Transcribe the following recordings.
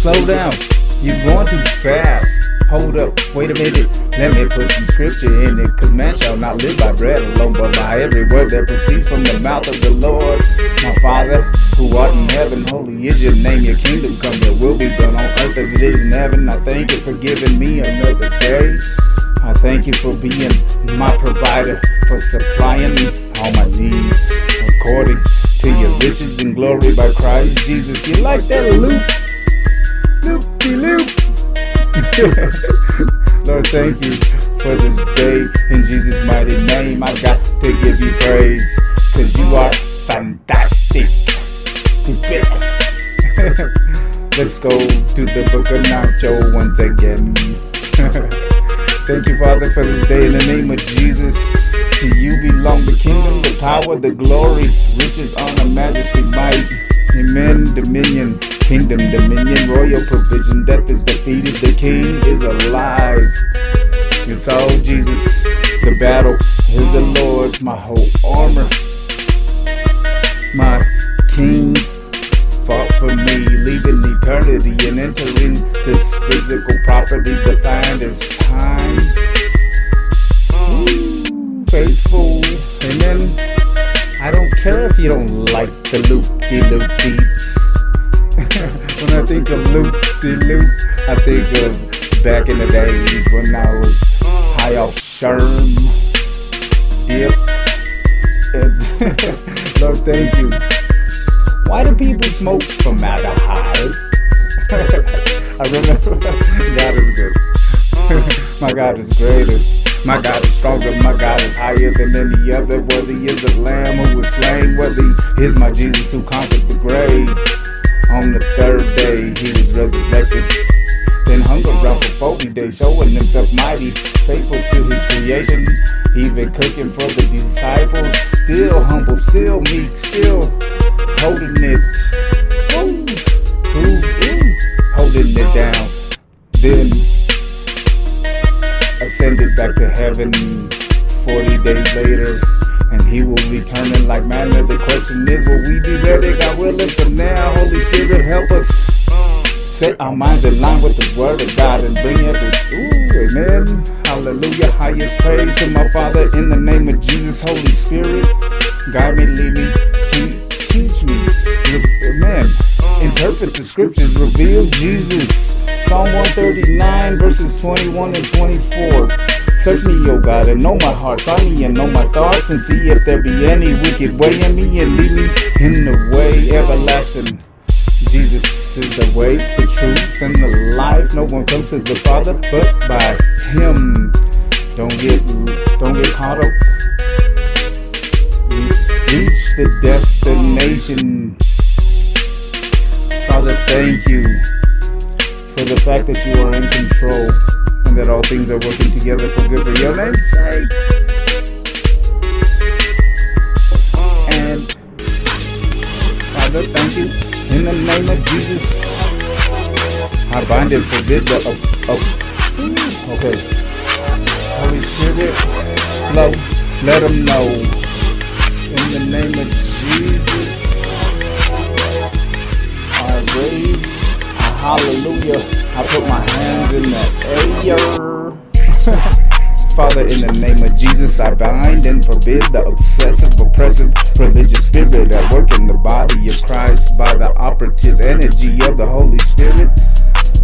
Slow down. You're going too fast. Hold up, wait a minute. Let me put some scripture in it. Cause man shall not live by bread alone, but by every word that proceeds from the mouth of the Lord. My Father, who art in heaven, holy is your name. Your kingdom come, your will be done on earth as it is in heaven. I thank you for giving me another day. I thank you for being my provider, for supplying me all my needs according to your riches and glory by Christ Jesus. You like that loop? Loopy loop. Lord, thank you for this day. In Jesus' mighty name, I got to give you praise. Cause you are fantastic. The best. Let's go to the book of Nacho once again. Thank you, Father, for this day in the name of Jesus. To you belong the kingdom, the power, the glory, riches, honor, majesty, might. Amen. Dominion, kingdom, dominion, royal provision. Death is defeated. The king is alive. It's all Jesus. The battle is the Lord's. My whole armor. My king fought for me, leaving eternity and entering this physical property defined as time. Ooh, faithful. Amen. I don't care if you don't like the loop de loop beats. when I think of loop de loop, I think of back in the days when I was high off Sherm, dip. Lord, thank you. Why do people smoke from out of formaldehyde? I remember God is good. my God is greater. My God is stronger. My God is higher than any other. Worthy is the Lamb who was slain. Worthy is my Jesus who conquered the grave. On the third day, he was resurrected. Then hung around for 40 days, showing himself mighty, faithful to his creation. Even cooking for the disciples. Still humble, still meek, still holding it. Ooh, ooh, ooh, holding it down. Then ascended back to heaven 40 days later. And he will be turning like manna. The question is, will we be ready? God willing for now. Holy Spirit, help us set our minds in line with the word of God and bring every ooh, amen. Hallelujah. Highest praise to my Father in the name of Jesus, Holy Spirit. Guide me, lead me, teach, teach me. Amen. Interpret the scriptures, reveal Jesus. Psalm 139, verses 21 and 24. Search me, O God, and know my heart. Find me and know my thoughts, and see if there be any wicked way in me, and lead me in the way everlasting. Jesus is the way, the truth, and the life. No one comes to the Father but by Him. Don't get, don't get caught up. Reach the destination. Father, thank you for the fact that you are in control and that all things are working together for good for your name's sake. And Father, thank you in the name of Jesus. I bind and forbid the up, up. Okay. Holy Spirit, flow. Let them know. In the name of Jesus, I raise hallelujah. I put my hands in the air. Father, in the name of Jesus, I bind and forbid the obsessive, oppressive, religious spirit at work in the body of Christ by the operative energy of the Holy Spirit.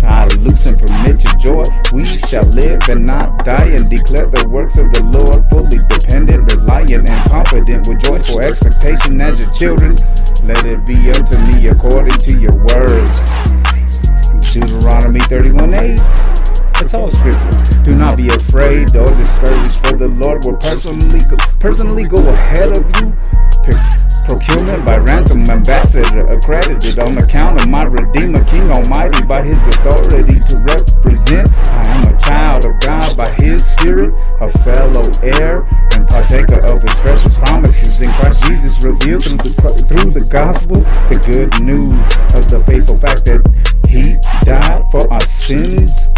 I loose and permit your joy. We shall live and not die and declare the works of the Lord, fully dependent, reliant, and confident with joyful expectation as your children. Let it be unto me according to your words. Deuteronomy 31 8. It's all scripture. Do not be afraid or discouraged, for the Lord will personally personally go ahead of you. Procurement by ransom ambassador accredited on account of my Redeemer King Almighty by his authority to represent. I am a child of God by his spirit, a fellow heir and partaker of his precious promises in Christ Jesus revealed through the, through the gospel, the good news of the faithful fact that he died for our sins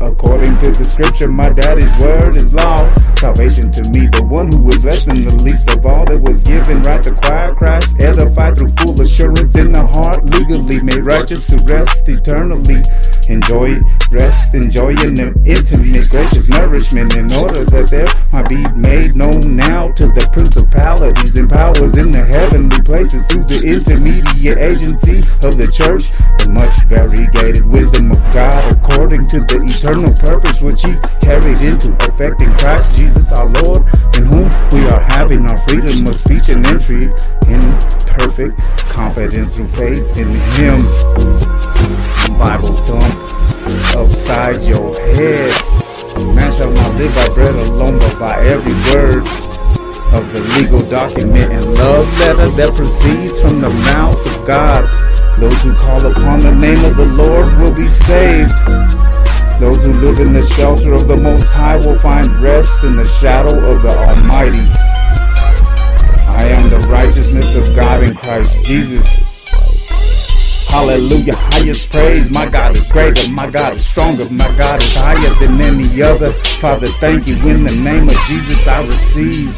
According to the scripture, my daddy's word is law. Salvation to me, the one who was less than the least of all that was given right to quiet Christ, edified through full assurance in the heart, legally made righteous to rest eternally. Enjoy rest, enjoying them intimate, gracious nourishment in order that there might be made known now to the principalities and powers in the heavenly places through the intermediate agency of the church, the much variegated wisdom of God according to the eternal purpose which He carried into perfecting Christ Jesus our Lord, in whom we are having our freedom of speech and entry in perfect confidence through faith in Him. Bible thump upside your head. Man shall not live by bread alone, but by every word of the legal document and love letter that proceeds from the mouth of God. Those who call upon the name of the Lord will be saved. Those who live in the shelter of the Most High will find rest in the shadow of the Almighty. I am the righteousness of God in Christ Jesus. Hallelujah, highest praise. My God is greater, my God is stronger, my God is higher than any other. Father, thank you. In the name of Jesus, I receive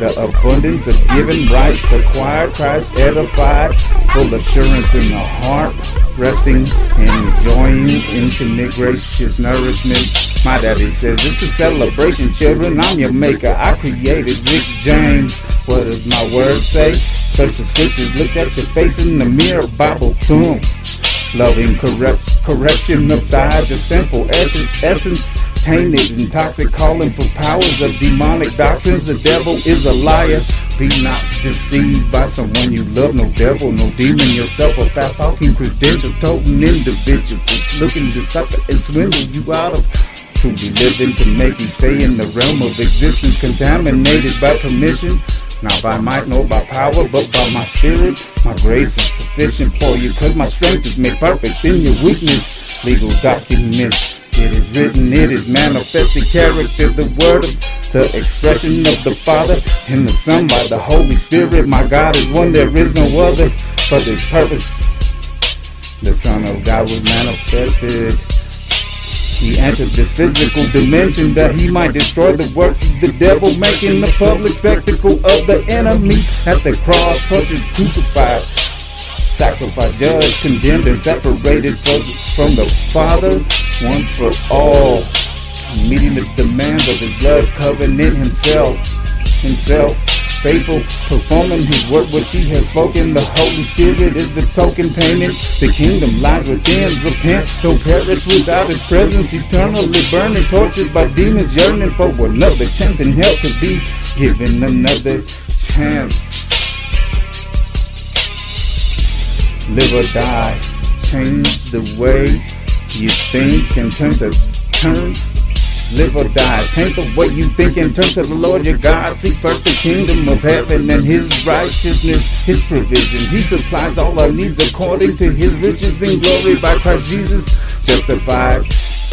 the abundance of given rights acquired, Christ edified, full assurance in the heart, resting and enjoying infinite gracious nourishment. My daddy says it's a celebration, children. I'm your maker. I created Rick James. What does my word say? Search the scriptures, look at your face in the mirror, Bible boom. Loving correct, correction of size, the sinful essence, tainted and toxic, calling for powers of demonic doctrines. The devil is a liar. Be not deceived by someone you love, no devil, no demon, yourself a fast talking credential, toting individual, looking to sucker and swindle you out of to be living to make you stay in the realm of existence, contaminated by permission. Not by might nor by power, but by my spirit. My grace is sufficient for you, cause my strength is made perfect in your weakness. Legal documents, it is written, it is manifested character, the word of the expression of the Father and the Son by the Holy Spirit. My God is one, there is no other for this purpose. The Son of God was manifested. He entered this physical dimension that he might destroy the works of the devil, making the public spectacle of the enemy. At the cross, tortured, crucified, sacrificed, judged, condemned, and separated from the Father once for all, meeting the demands of his blood covenant himself, himself faithful, performing his work which he has spoken. The Holy Spirit is the token payment. The kingdom lies within. Repent, don't perish without his presence. Eternally burning, tortured by demons, yearning for another chance in hell to be given another chance. Live or die, change the way you think in terms of turn live or die. Change the way you think and turn to the Lord your God. Seek first the kingdom of heaven and his righteousness, his provision. He supplies all our needs according to his riches and glory by Christ Jesus. Justified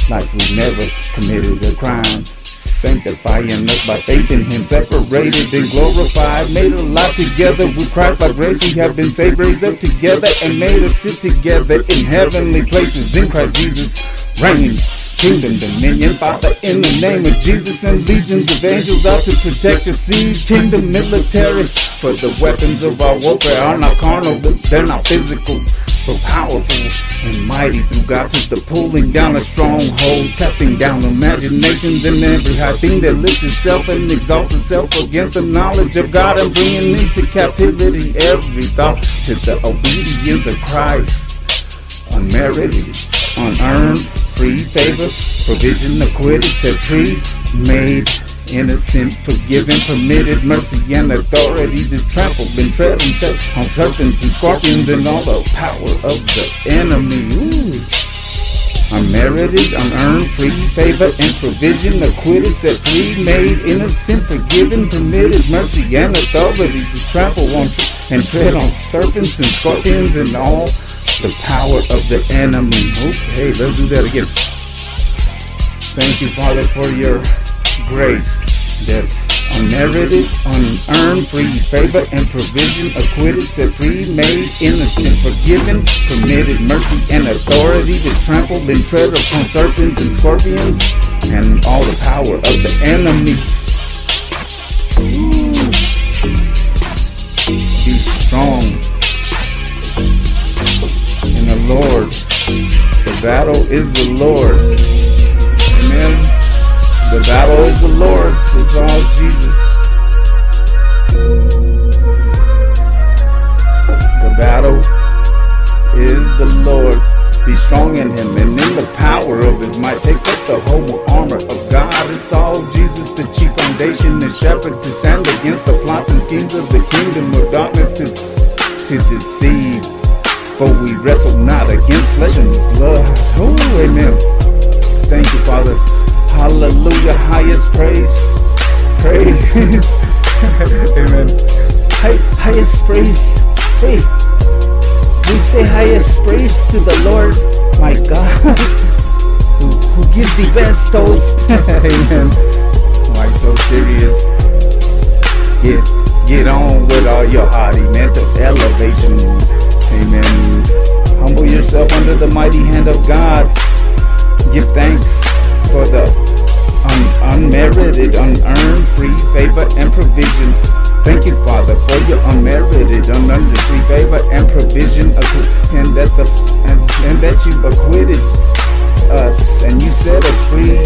like we never committed a crime. Sanctifying us by faith in him, separated and glorified, made alive together with Christ by grace. We have been saved, raised up together, and made us sit together in heavenly places in Christ Jesus. Reign Kingdom dominion, Father, in the name of Jesus and legions of angels out to protect your seed. Kingdom military, for the weapons of our warfare are not carnal, but they're not physical. But powerful and mighty through God to the pulling down of strongholds, casting down imaginations and every high thing that lifts itself and exalts itself against the knowledge of God and bringing into captivity every thought to the obedience of Christ. Unmerited, unearned, free favor, provision acquitted, set free, made innocent, forgiven, permitted, mercy and authority to trample and tread set on serpents and scorpions and all the power of the enemy. Ooh. Unmerited, unearned, free favor and provision, acquitted, set free, made innocent, forgiven, permitted, mercy and authority to trample on and tread on serpents and scorpions and all the power of the enemy. Okay, let's do that again. Thank you, Father, for your grace that's unmerited, unearned, free favor and provision, acquitted, set free, made innocent, forgiven, permitted, mercy and authority to trample and tread upon serpents and scorpions, and all the power of the enemy. Be strong in the Lord. The battle is the Lord's. Amen. The battle is the Lord's. It's all Jesus. The battle is the Lord's. Be strong in him and in the power of his might. Take up the whole armor of God. It's all Jesus, the chief foundation and shepherd to stand against the plots and schemes of the kingdom of darkness to, to deceive. For we wrestle not against flesh and blood. Oh, amen. Thank you, Father. Hallelujah. Highest praise. Praise. Amen. Hi- highest praise. Hey. We say highest praise to the Lord, my God, who, who gives the best toast. Amen. Why so serious? Get get on with all your haughty mental elevation. Amen. Humble yourself under the mighty hand of God. Give thanks for the un- unmerited, unearned, free favor and provision. Thank you, Father, for your unmerited, unearned, free favor and provision, and that the and, and that you acquitted us and you set us free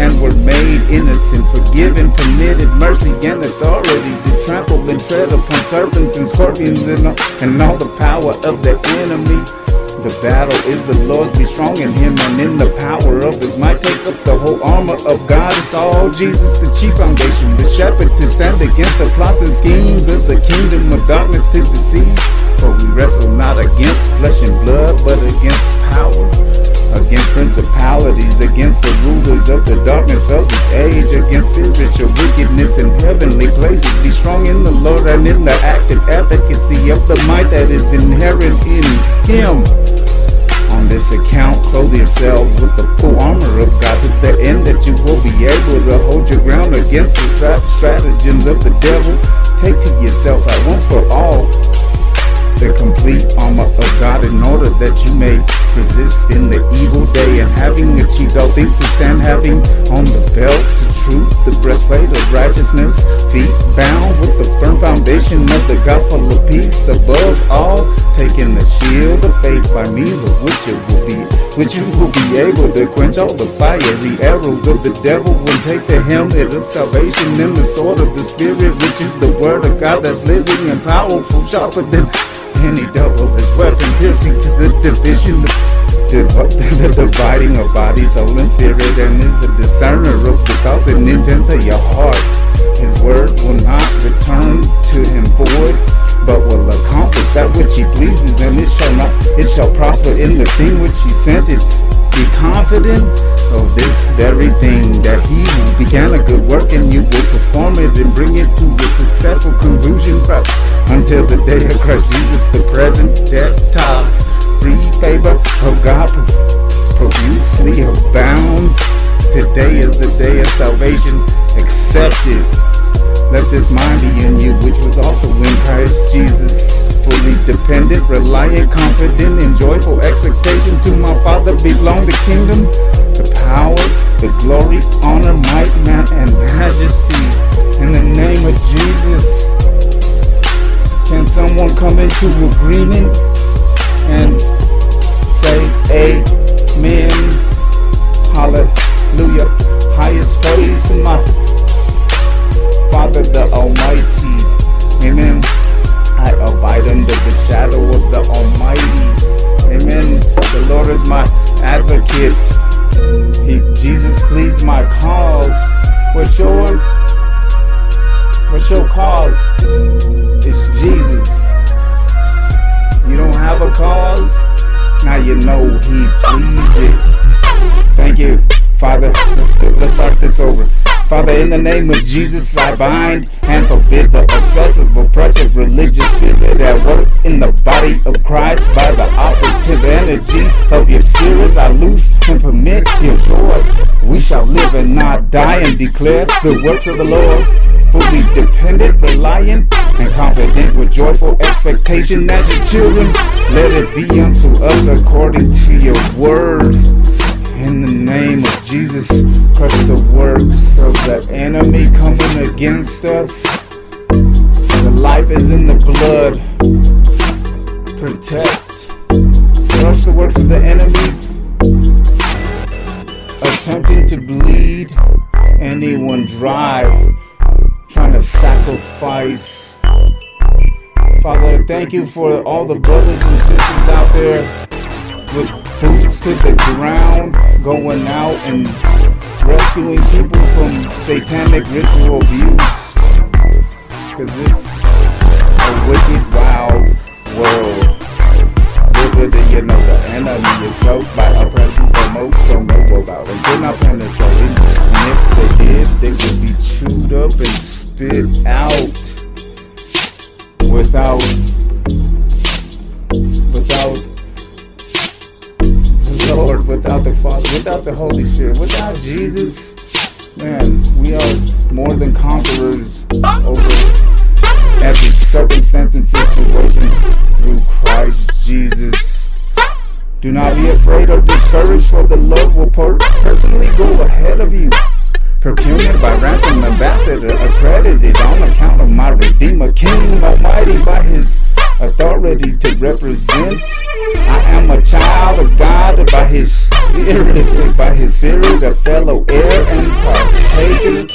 and were made innocent, forgiven, permitted, mercy and authority to trample and tread upon serpents and scorpions and all, and all the power of the enemy. The battle is the Lord's, be strong in him and in the power of his might. Take up the whole armor of God. It's all Jesus, the chief foundation, the shepherd to stand against the plots and schemes of the kingdom of darkness to deceive. For we wrestle not against flesh and blood, but against principalities, against the rulers of the darkness of this age, against spiritual wickedness in heavenly places. Be strong in the Lord and in the active efficacy of the might that is inherent in him. On this account, clothe yourselves with the full armor of God to the end that you will be able to hold your ground against the stratagems of the devil. Take to yourself at once for all the complete armor of God in order that you may resist in the evil day. And having achieved all things to stand, having on the belt to truth, the breastplate of righteousness, feet bound with the firm foundation of the gospel of peace, above all, taking the shield of faith by means of which it will be, which you will be able to quench all the fiery arrows of the devil. And take the helmet of salvation and the sword of the spirit, which is the word of God that's living and powerful, sharper than any double-edged weapon, piercing to the division the dividing of body, soul, and spirit, and is a discerner of the thoughts and intents of your heart. His word will not return to him void, but will accomplish that which he pleases, and it shall not, it shall prosper in the thing which he sent it. Be confident of this very thing, that he began a good work in you will perform it and bring it to a successful conclusion until the day of Christ Jesus, the present death toss free favor of God profusely abounds. Today is the day of salvation. Accepted. Let this mind be in you, which was also in Christ Jesus. Fully dependent, reliant, confident, and joyful expectation to my Father belong the kingdom, the power, the glory, honor, might, man, and majesty. In the name of Jesus. Can someone come into agreement and say amen? Hallelujah. Highest praise to my Father the Almighty. Amen. I abide under the shadow of the Almighty. Amen. The Lord is my advocate. He, Jesus pleads my cause. What's yours? What's your cause? It's Jesus. You don't have a cause? Now you know he pleads it. Thank you Father, let's, let's start this over. Father, in the name of Jesus, I bind and forbid the obsessive, oppressive, religious spirit at work in the body of Christ by the operative energy of your spirit. I loose and permit your joy. We shall live and not die and declare the works of the Lord. Fully dependent, reliant, and confident with joyful expectation as your children. Let it be unto us according to your word. In the name of Jesus, crush the works of the enemy coming against us. The life is in the blood. Protect. Crush the works of the enemy. Attempting to bleed anyone dry. Trying to sacrifice. Father, thank you for all the brothers and sisters out there with boots to the ground, going out and rescuing people from satanic ritual abuse. Cause it's a wicked, wild world. Little you know the enemy is choked by a presence that most don't know about. And they're not penetrating. And if they did, they would be chewed up and spit out without without Lord, without the Father, without the Holy Spirit, without Jesus, man, we are more than conquerors over every circumstance and situation through Christ Jesus. Do not be afraid or discouraged, for the Lord will personally go ahead of you. Procured by ransom ambassador, accredited on account of my Redeemer, King Almighty by his authority to represent his by his spirit, a fellow heir and partaker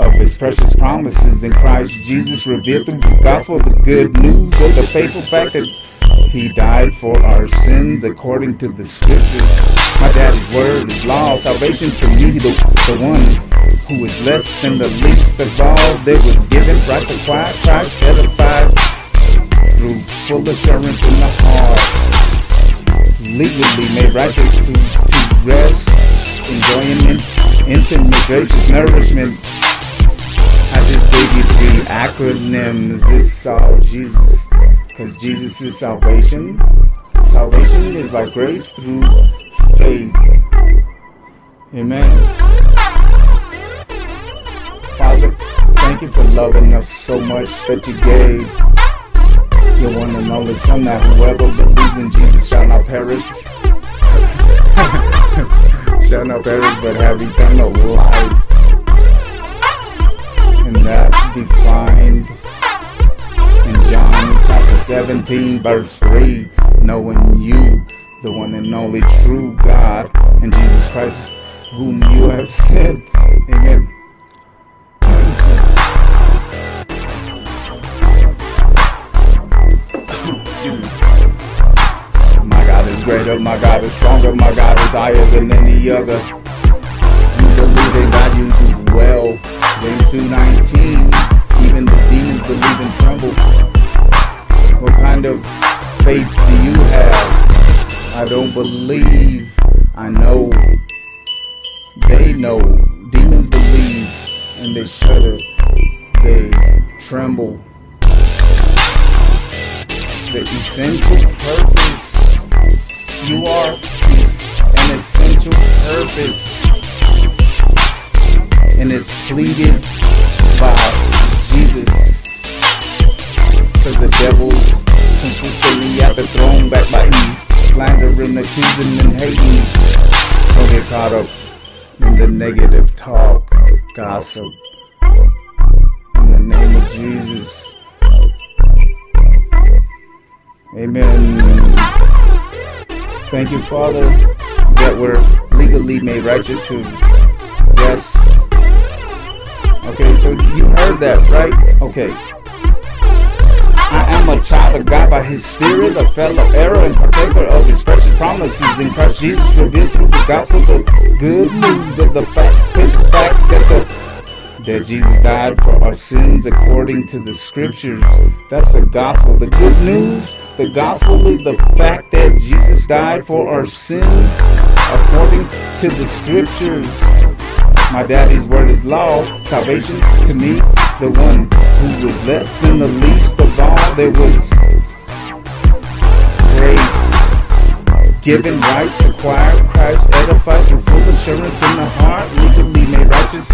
of his precious promises in Christ Jesus revealed through the gospel, the good news of the faithful fact that he died for our sins according to the scriptures. My daddy's word is law, salvation for me, the, the one who is less than the least of all that was given, right to quiet, Christ edified through full assurance in the heart legally made righteous to, to rest, enjoyment, in, intimate, gracious nourishment. I just gave you three acronyms. This all Jesus, because Jesus is salvation. Salvation is by grace through faith. Amen. Father, thank you for loving us so much that you gave your one and only son that whoever believes in Jesus shall not perish. shall not perish but have eternal life. And that's defined in John chapter 17 verse 3. Knowing you, the one and only true God, and Jesus Christ whom you have sent. Amen. My God is stronger, my God is higher than any other. You believe in God, you do well. James 2.19, even the demons believe and tremble. What kind of faith do you have? I don't believe, I know. They know, demons believe, and they shudder, they tremble. The essential purpose you are an essential purpose. And it's pleaded by Jesus. Because the devil's consistently at the throne, backbiting, slandering, accusing, and hating. Don't get caught up in the negative talk, gossip. In the name of Jesus. Amen. Thank you, Father, that we're legally made righteous to yes. Okay, so you heard that, right? Okay. I am a child of God by His Spirit, a fellow heir and partaker of His precious promises in Christ Jesus, revealed through the gospel, the good news of the fact, the fact that the that Jesus died for our sins according to the scriptures. That's the gospel. The good news, the gospel is the fact that Jesus died for our sins according to the scriptures. My daddy's word is law, salvation to me, the one who was less than the least of all. There was grace given, rights acquired, Christ edified through full assurance in the heart, legally made righteous,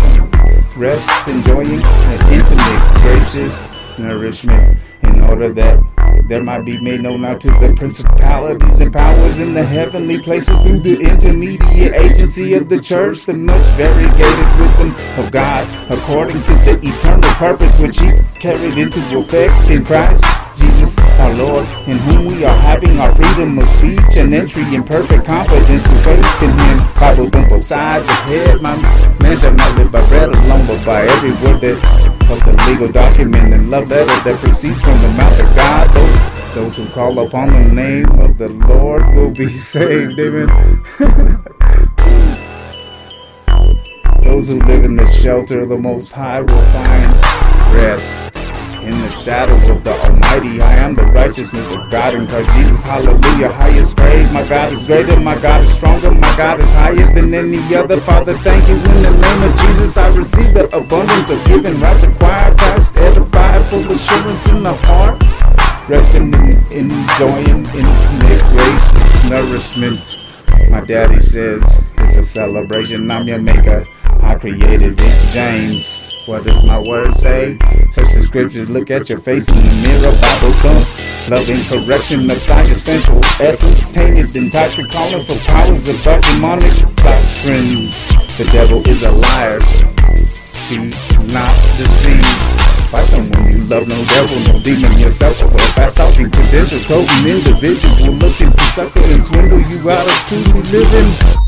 rest enjoying an intimate, gracious nourishment in order that there might be made known unto the principalities and powers in the heavenly places through the intermediate agency of the church, the much variegated wisdom of God, according to the eternal purpose which He carried into effect in Christ our Lord, in whom we are having our freedom of speech and entry in perfect confidence and faith in Him. Bible both sides of head, my man shall not live by bread alone, but by every word that of the legal document and love letter that proceeds from the mouth of God. Those, those who call upon the name of the Lord will be saved. Amen. those who live in the shelter of the Most High will find rest in the shadow of the Almighty. I am the righteousness of God in Christ Jesus. Hallelujah. Highest praise. My God is greater. My God is stronger. My God is higher than any other. Father, thank you in the name of Jesus. I receive the abundance of giving rights acquired. Christ edified, full assurance in the heart. Resting and enjoying intimate gracious nourishment. My daddy says it's a celebration. I'm your maker. I created it, James. What does my word say? Search the scriptures, look at your face in the mirror, Bible thump. Love and correction science, sensual essence, tainted and toxic, calling for powers of dark demonic doctrines. The devil is a liar. Be not deceived by someone you love, no devil, no demon yourself, a fast talking credential, coding individual looking to sucker and swindle you out of truly living.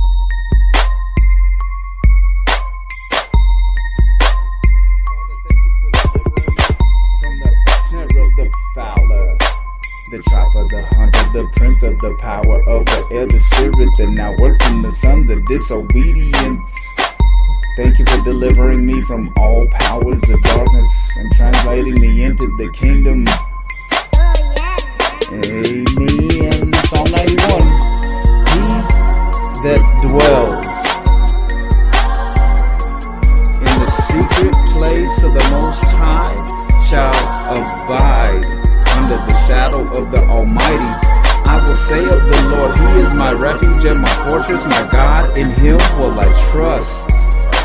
The trapper, the hunter, the prince of the power of the the spirit that now works in the sons of disobedience. Thank you for delivering me from all powers of darkness and translating me into the kingdom. Amen. Psalm 91. He that dwells in the secret place of the Most High shall abide under the shadow of the Almighty. I will say of the Lord, He is my refuge and my fortress, my God, in Him will I trust.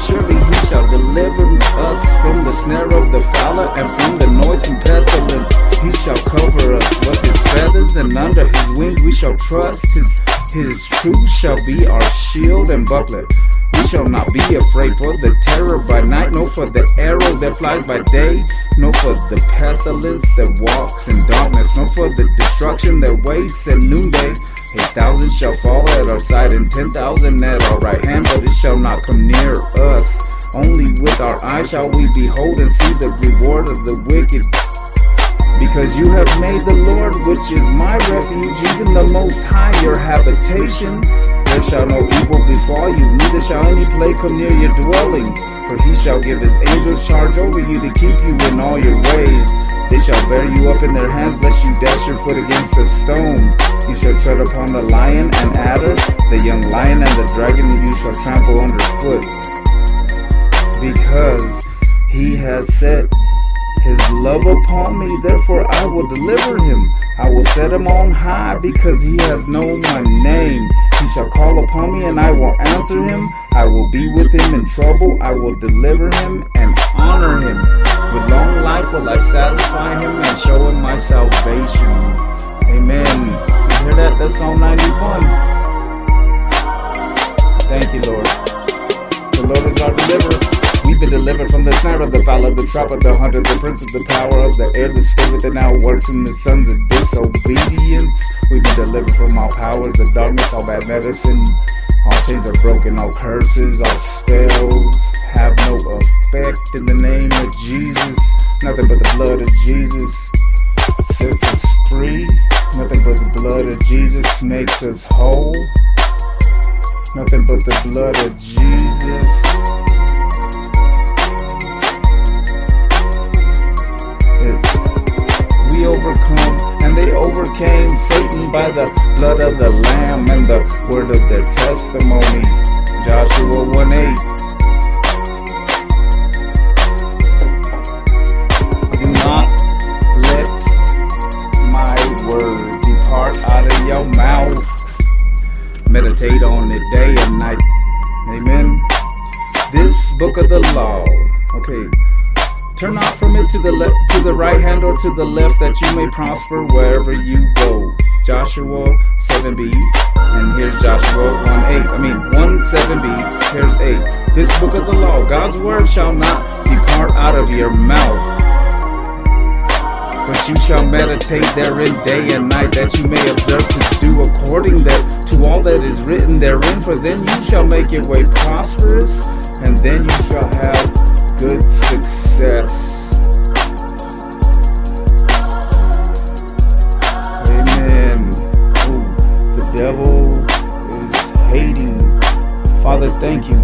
Surely He shall deliver us from the snare of the fowler and from the noisome pestilence. He shall cover us with His feathers, and under His wings we shall trust. His, his truth shall be our shield and buckler. We shall not be afraid for the terror by night, nor for the arrow that flies by day, nor for the pestilence that walks in darkness, no for the destruction that waits at noonday. A thousand shall fall at our side, and ten thousand at our right hand, but it shall not come near us. Only with our eyes shall we behold and see the reward of the wicked. Because you have made the Lord, which is my refuge, even the Most High, your habitation. There shall no evil befall you, neither shall any plague come near your dwelling. For he shall give his angels charge over you to keep you in all your ways. They shall bear you up in their hands, lest you dash your foot against a stone. You shall tread upon the lion and adder, the young lion and the dragon you shall trample underfoot. Because he has set his love upon me, therefore I will deliver him. I will set him on high because he has known my name. He shall call upon me and I will answer him. I will be with him in trouble. I will deliver him and honor him. With long life will I satisfy him and show him my salvation. Amen. You hear that? That's Psalm 91. Thank you, Lord. The Lord is our deliverer. We've been delivered from the snare of the fowler, the trap of the hunter, the prince of the power of the air, the spirit that now works in the sons of disobedience. We've been delivered from all powers of darkness, all bad medicine. All chains are broken, all curses, all spells have no effect in the name of Jesus. Nothing but the blood of Jesus sets us free. Nothing but the blood of Jesus makes us whole. Nothing but the blood of Jesus. We overcome. And they overcame Satan by the blood of the Lamb and the word of their testimony. Joshua 1 8. Do not let my word depart out of your mouth. Meditate on it day and night. Amen. This book of the law. Okay. Turn not from it to the left, to the right hand or to the left, that you may prosper wherever you go. Joshua 7b, and here's Joshua 1 8. I mean 1 7b, here's 8. This book of the law, God's word shall not depart out of your mouth, but you shall meditate therein day and night, that you may observe to do according that to all that is written therein. For then you shall make your way prosperous, and then you shall have success. Amen. Ooh, the devil is hating. Father, thank you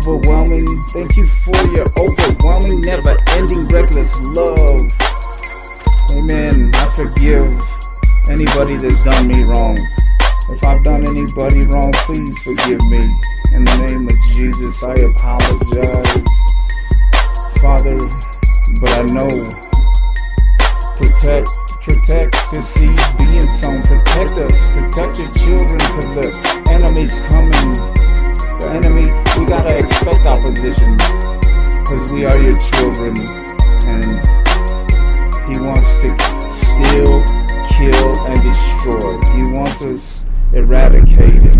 overwhelming, thank you for your overwhelming, never ending, reckless love. Amen. I forgive anybody that's done me wrong. If I've done anybody wrong, please forgive me. In the name of Jesus, I apologize. Father, but I know protect protect the seed being sown. Protect us. Protect your children because the enemy's coming. The enemy, gotta expect opposition because we are your children and he wants to steal, kill, and destroy. He wants us eradicated.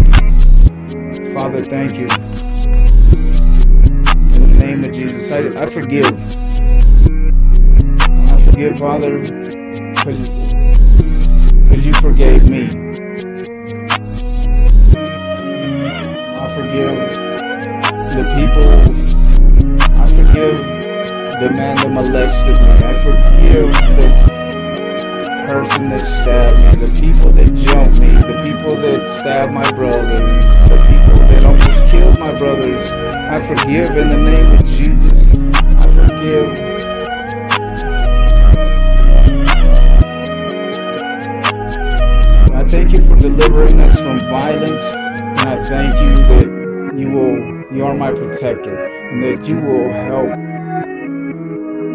Father, thank you. In the name of Jesus, I, I forgive. I forgive, Father, because you forgave me. I forgive forgive the man that molested me. I forgive the person that stabbed me, the people that jumped me, the people that stabbed my brothers, the people that almost killed my brothers. I forgive in the name of Jesus. I forgive. I thank you for delivering us from violence, and I thank you that you will, you are my protector, and that you will help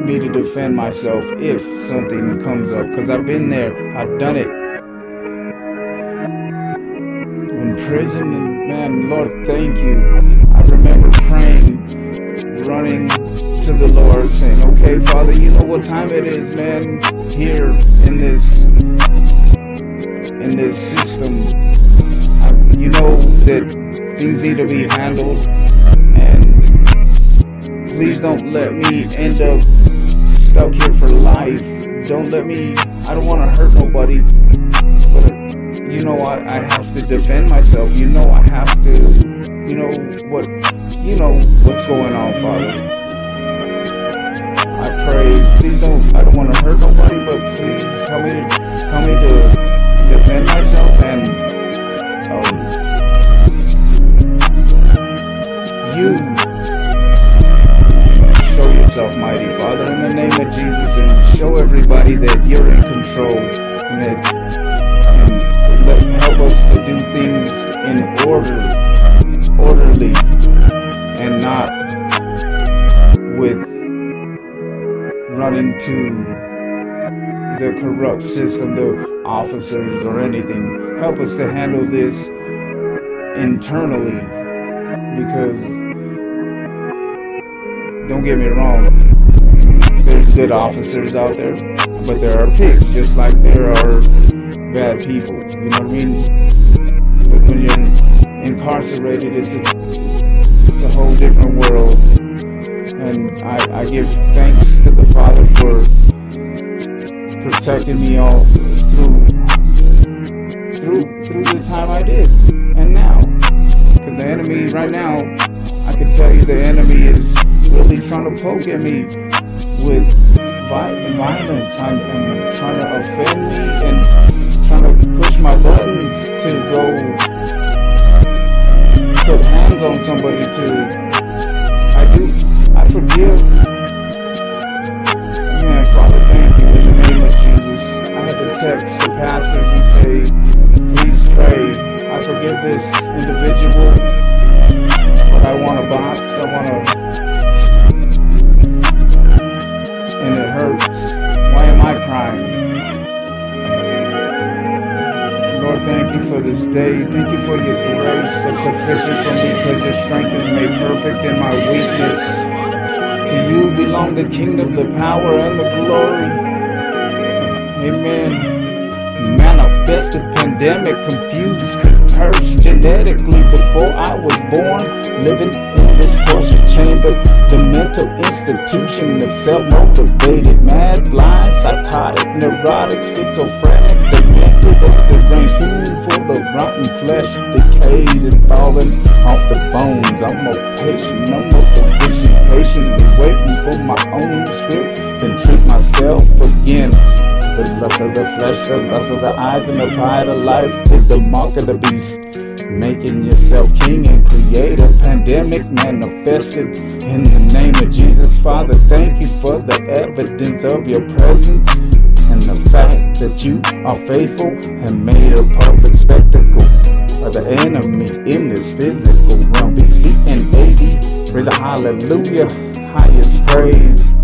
me to defend myself if something comes up. Because I've been there, I've done it. In prison, and man, Lord, thank you. I remember praying, running to the Lord, saying, "Okay, Father, you know what time it is, man. Here in this." in this system. You know that things need to be handled, and please don't let me end up stuck here for life. Don't let me. I don't want to hurt nobody, but you know I, I have to defend myself. You know I have to. You know what? You know what's going on, Father. I pray, please don't. I don't want to hurt nobody, but please help me to help me to defend myself and you. Show yourself mighty father in the name of jesus and show everybody that you're in control. And that let, help us to do things in order orderly and not with running to the corrupt system, the officers, or anything. Help us to handle this internally because don't get me wrong, there's good officers out there, but there are pigs, just like there are bad people. You know what I mean? But when you're incarcerated, it's a, it's a whole different world. And I, I give thanks to the Father for protecting me all through through through the time I did and now. Because the enemy right now, I can tell you the enemy is really trying to poke at me with violence and, and trying to offend me and trying to push my buttons to go put hands on somebody to I do I forgive man Father Had to the pastors and say please pray I forgive this individual but I want a box I want to and it hurts why am I crying Lord, thank you for this day. Thank you for your grace that's sufficient for me because your strength is made perfect in my weakness. To you belong the kingdom, the power, and the glory. Amen. Manifested pandemic, confused, cursed genetically before I was born, living in this torture chamber, the mental institution of self-motivated, mad, blind, psychotic, neurotic, schizophrenic, demented, deranged, full of rotten flesh, decayed and falling off the bones. I'm more patient, I'm more physician, patiently waiting for my own script, then treat myself again. The lust of the flesh, the lust of the eyes, and the pride of life is the mark of the beast. Making yourself king and create a pandemic manifested in the name of Jesus. Father, thank you for the evidence of your presence and the fact that you are faithful and made a public spectacle of the enemy in this physical realm. BC and AD, praise a hallelujah, highest praise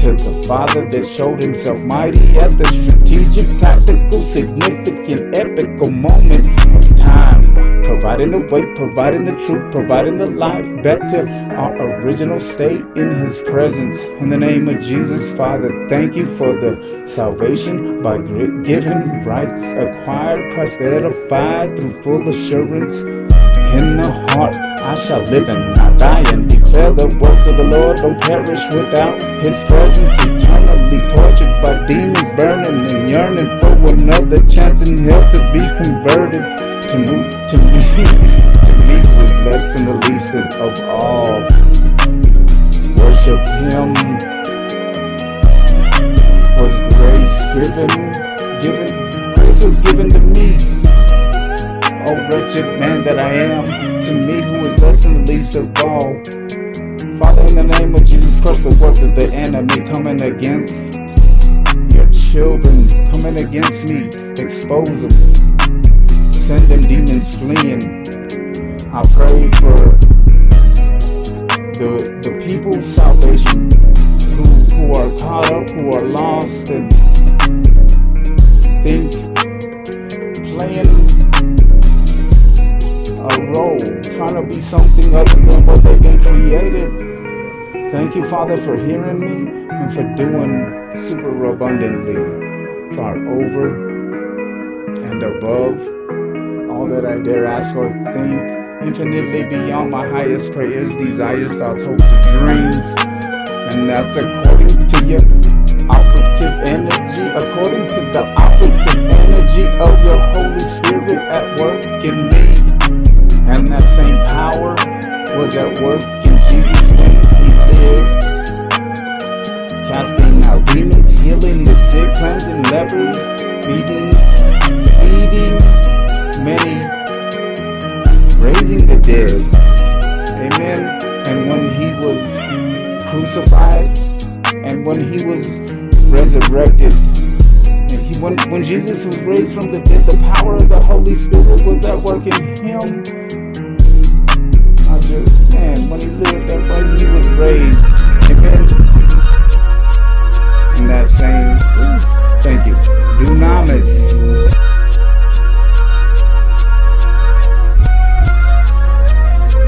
to the Father that showed himself mighty at the strategic, tactical, significant, epical moment of time. Providing the way, providing the truth, providing the life back to our original state in His presence. In the name of Jesus, Father, thank you for the salvation by given rights acquired, Christ edified through full assurance. In the heart, I shall live and not die and the works of the Lord. Don't perish without His presence, eternally tortured by demons, burning and yearning for another chance in hell to be converted. To move to me, to me is less than the least of all. Worship Him was grace given, given, grace was given to me. Oh, wretched man that I am, to me who is less than the least of all. The name of Jesus Christ, the works of the enemy coming against your children, coming against me, expose them, send them demons fleeing. I pray for the the people's salvation who who are caught up, who are lost and think playing a role, trying to be something other than what they've been created. Thank you, Father, for hearing me and for doing super abundantly, far over and above all that I dare ask or think, infinitely beyond my highest prayers, desires, thoughts, hopes, dreams. And that's according to your operative energy, according to the operative energy of your Holy Spirit at work in me. And that same power was at work in Jesus when Out demons, healing the sick, cleansing lepers, feeding, feeding many, raising the dead. Amen. And when he was crucified, and when he was resurrected, when, when Jesus was raised from the dead, the power of the Holy Spirit was at work in him. I just, man, when he lived, that way he was raised. Amen. That same, thank you, Do dunamis.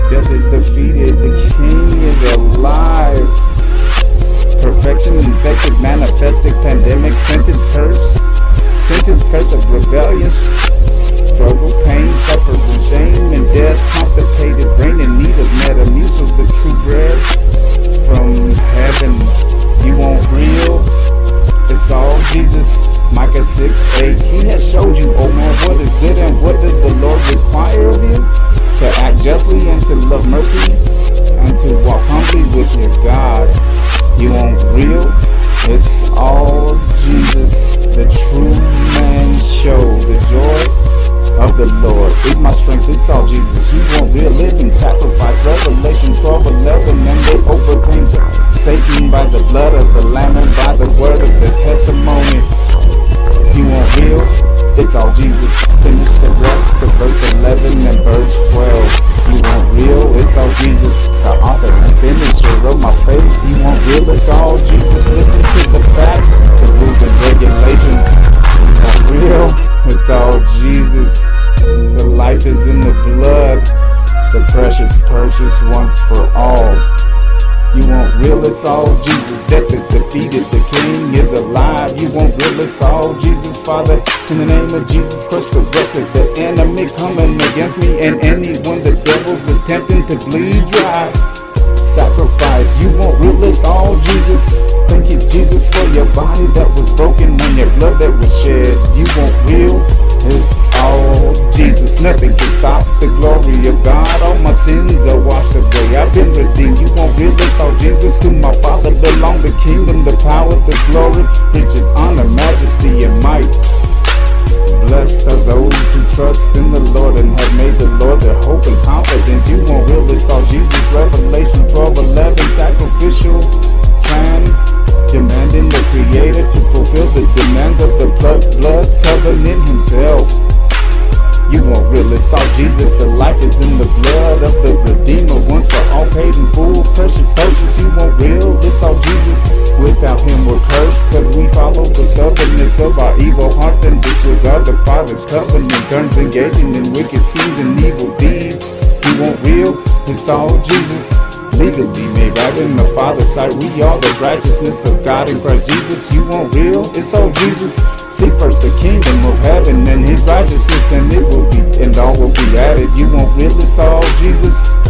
Death is defeated, the king is alive. Perfection infected, manifested, pandemic, sentence curse, sentence curse of rebellion, struggle, pain, suffering, shame, and death, constipated, Micah 6 8. He has showed you, oh man, what is good and what does the Lord require of you? To act justly and to love mercy and to walk humbly with your God. You want real? It's all Jesus, the true man show, the joy of the Lord is my strength. It's all Jesus. You want real living sacrifice. Revelation 12 11. And they overcame Satan by the blood of the Lamb and by the word of the testimony. You want real? It's all Jesus. Finish the rest of verse 11 and verse 12. You want real? It's all Jesus. The author and finisher of my faith. You want real? It's all Jesus. Listen to the facts, the rules and regulations. You real? It's all Jesus. The life is in the blood, the precious purchase once for real, it's all Jesus. Death is defeated, the King is alive. You want real, it's all Jesus, Father. In the name of Jesus Christ, the record, the enemy coming against me, and anyone the devil's attempting to bleed dry. Sacrifice, you want real, it's all Jesus. Thank you, Jesus, for your body that was broken and your blood that was shed. You want real, it's all Jesus. Nothing can stop the glory of God. All my sins are washed away. I've been redeemed. You won't realize all Jesus to my Father belong the kingdom, the power, the glory, riches, honor, majesty, and might. Blessed are those who trust in the Lord and have made the Lord their hope and confidence. You won't realize all Jesus. Revelation 12 11 sacrificial plan demanding the Creator to fulfill the demands of the blood, blood covenant Himself. You won't realize all Jesus, the life is in the blood of the Redeemer, once for all paid in full, precious purchase. You won't realize all Jesus, without Him we're cursed, cause we follow the stubbornness of our evil hearts and disregard the Father's covenant, turns engaging in wicked schemes and evil deeds. You won't real, it's all Jesus legally made right in the Father's sight. We are the righteousness of God in Christ Jesus. You want real? It's all Jesus. Seek first the kingdom of heaven and his righteousness, and it will be and all will be added. You want real? It's all Jesus.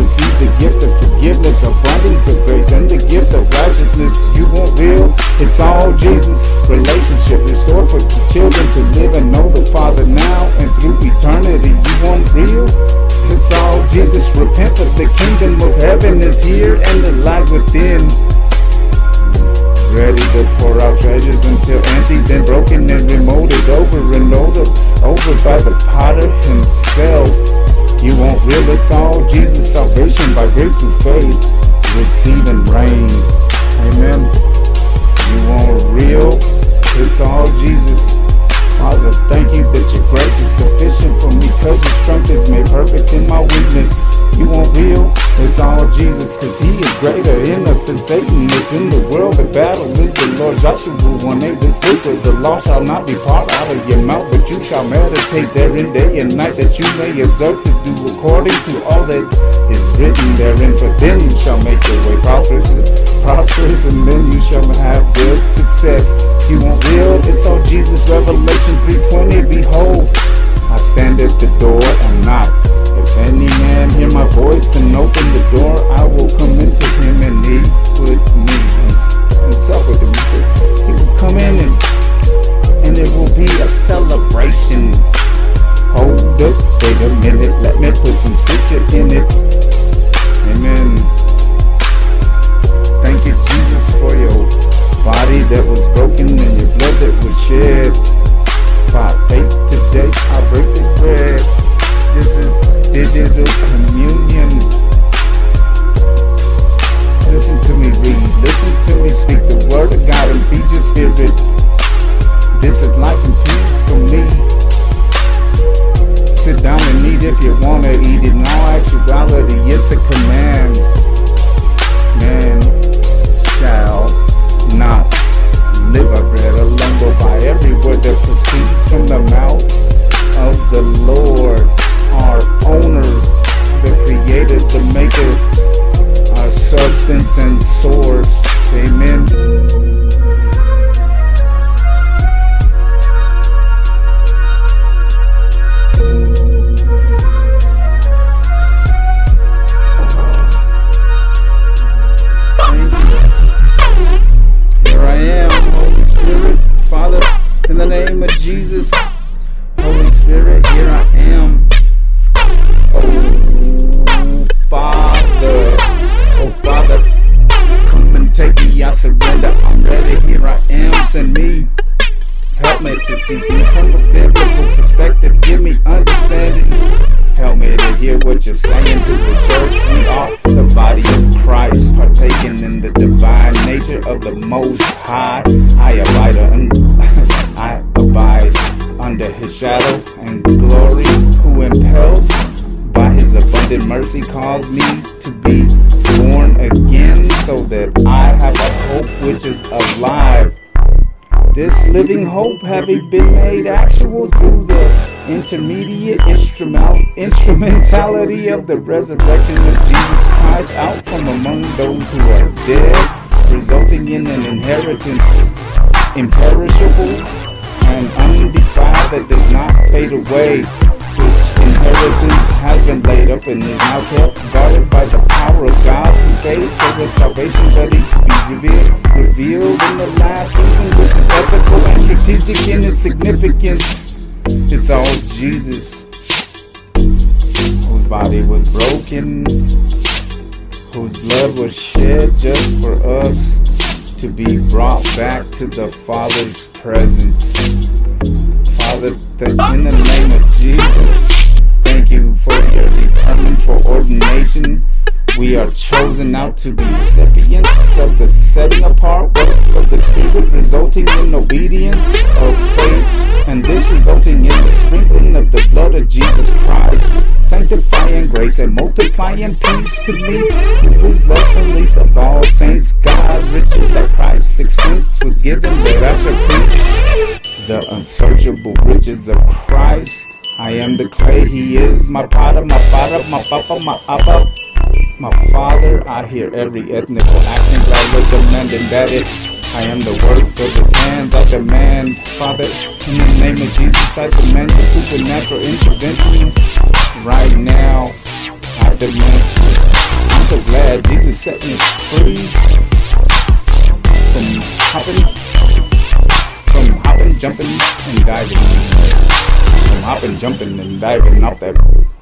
Receive the gift of forgiveness, abundance of grace, and the gift of righteousness. You want real? It's all Jesus. Relationship restored for the children to live and know the Father now and through eternity. You want real? It's all Jesus. Repent for the kingdom of heaven is here and it lies within. Ready to pour out treasures until empty, then broken and remolded over and over, over by the potter himself. You won't real it's all Jesus salvation by grace through faith, receiving rain. Amen. You want real? It's all Jesus. Father, thank you that your grace is sufficient for me, cause your strength is made perfect in my weakness. You want real? It's all Jesus, cause he is greater in us than Satan. It's in the world, the battle is the Lord. Joshua 1 8, this book of the law shall not be part out of your mouth, but you shall meditate therein day and night, that you may observe to do according to all that is written therein. For then you shall make your way prosperous, prosperous, and then you shall have good success. You want real? It's all Jesus. Revelation 3:20. Behold, I stand at the door and knock. If any man hear my voice and open the door, I will come into him and he with me and, sup with him. He will come in and and it will be a celebration. Hold up, wait a minute, let me put some scripture in it. Amen. Thank you, Jesus, for your body that was broken and your blood that was shed. By faith today, I break the bread. This is digital communion. Listen to me, read. Listen to me, speak the word of God and feed your spirit. This is life and peace for me. Sit down and eat if you wanna eat it. In all actuality, it's a command. Man shall live. I read a by every word that proceeds from the mouth of the Lord, our owner, the creator, the maker, our substance and source. Amen. Having been made actual through the intermediate instrumental, instrumentality of the resurrection of Jesus Christ out from among those who are dead, resulting in an inheritance imperishable and undefiled that does not fade away inheritance has been laid up and is now kept guarded by the power of God through faith for the salvation ready to be revealed, revealed in the last season, which is ethical and strategic in its significance. It's all Jesus, whose body was broken, whose blood was shed just for us to be brought back to the Father's presence. Father, in the name of Jesus, thank you for your determined for ordination. We are chosen out to be recipients of the setting apart work of the Spirit, resulting in obedience of faith, and this resulting in the sprinkling of the blood of Jesus Christ, sanctifying grace and multiplying peace to me, who is less and least of all saints. God, riches that Christ's expense was given, that I should preach the unsearchable riches of Christ. I am the clay, he is my potter, my father, my papa, my abba, my father. I hear every ethnical accent, gladly demanding that it. I am the work of his hands, I demand, Father, in the name of Jesus, I demand your supernatural intervention right now. I demand. I'm so glad Jesus set me free from hopping, from hopping, jumping, and diving from hopping, jumping, and diving off that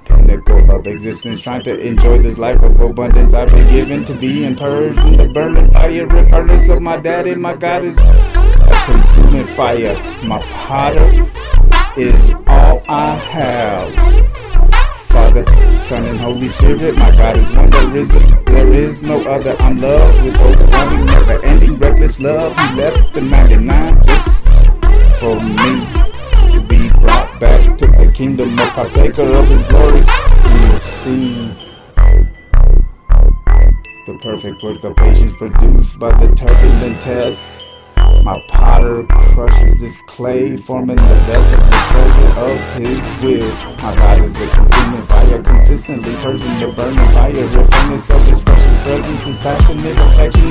pinnacle of existence, trying to enjoy this life of abundance I've been given to be and purged in the burning fire furnace of my daddy. My God is a consuming fire. My potter is all I have. Father, Son, and Holy Spirit, my God is one. There is there is no other. I'm loved with overwhelming, never-ending, reckless love. He left the 99 just for me back to the kingdom of partaker of his glory. We receive the perfect work of patience produced by the turbulent tests. My potter crushes this clay, forming the vessel, the treasure of his will. My God is a consuming fire, consistently purging the burning fire. Fullness of his precious presence, his passionate affection,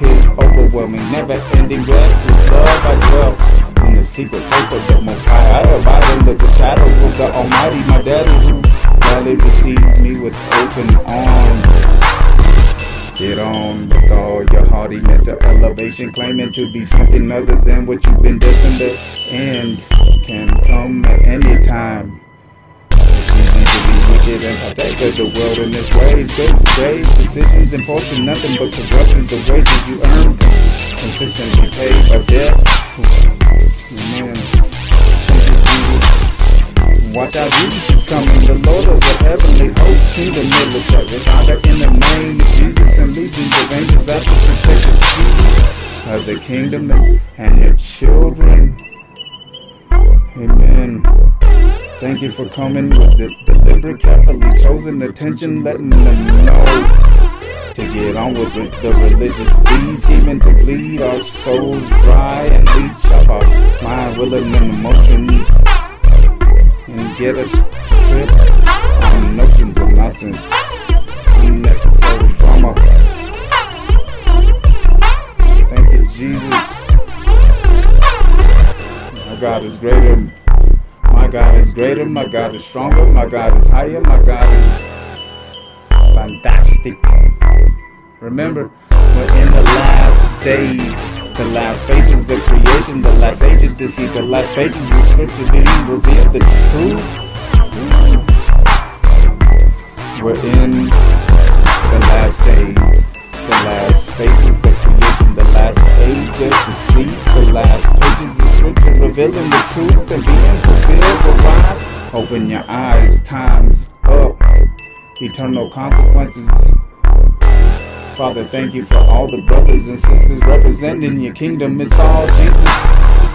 his overwhelming, never-ending, reckless love. I dwell the secret of the Most High. I abide under the shadow of the Almighty, my daddy who gladly receives me with open arms. Get on with all your haughty mental elevation, claiming to be something other than what you've been destined to end. Can come at any time. Wicked and partake of the world in this way. Good days, decisions, and fortune, nothing but corruption. The wages you earn consistently paid a debt. Amen. Watch out, Jesus is coming, the Lord of the heavenly host, kingdom military. Father, in the name of Jesus and legions of angels out to protect the seed of the kingdom and your children. Amen. Thank you for coming with the deliberate, carefully chosen attention, letting them know to get on with the, religious deeds, seeming to bleed our souls dry and leech up our mind, willing and emotions, and get us to trip on notions of nonsense, unnecessary drama. Thank you, Jesus. My God is greater. My God is greater. My God is stronger. My God is higher. My God is fantastic. Remember, we're in the last days. The last phases of creation, the last age of deceit, the last pages of scripture didn't reveal the truth. We're in the last days, the last phases of creation, the last age of deceit, the last pages of scripture revealing the truth and being fulfilled. Arrive. Open your eyes, time's up. Eternal consequences Father, thank you for all the brothers and sisters representing your kingdom. It's all Jesus.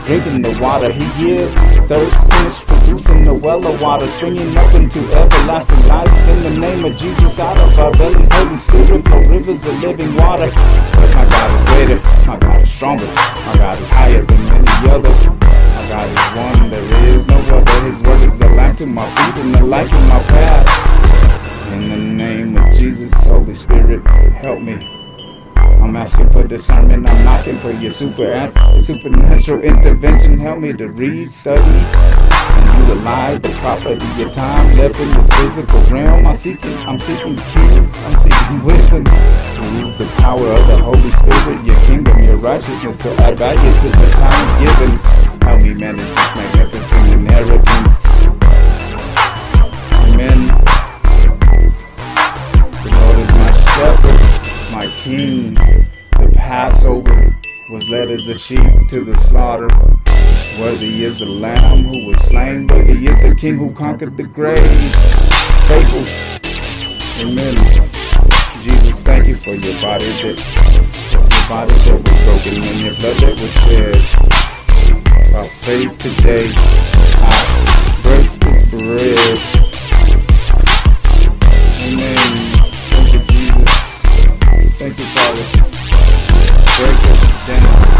Drinking the water he gives, thirst quench, producing the well of water, springing up into everlasting life. In the name of Jesus, out of our bellies, Holy Spirit, flow rivers of living water. My God is greater, my God is stronger, my God is higher than any other. My God is one, there is no other. His word is a lamp to my feet and a light to my path. In the name of Jesus, Holy Spirit, help me. I'm asking for discernment. I'm knocking for your super supernatural intervention. Help me to read, study, and utilize the property of your time left in this physical realm. I'm seeking, I'm seeking kingdom. I'm seeking wisdom through the power of the Holy Spirit, your kingdom, your righteousness. So add value to the time given. Help me manage this magnificent inheritance. Amen. My king. The Passover was led as a sheep to the slaughter. Worthy is the lamb who was slain. Worthy is the king who conquered the grave. Faithful. Amen. Jesus, thank you for your body that your body that was broken and your blood that was shed. By faith today, I break this bread. Amen. Thank you, Father. Break us down.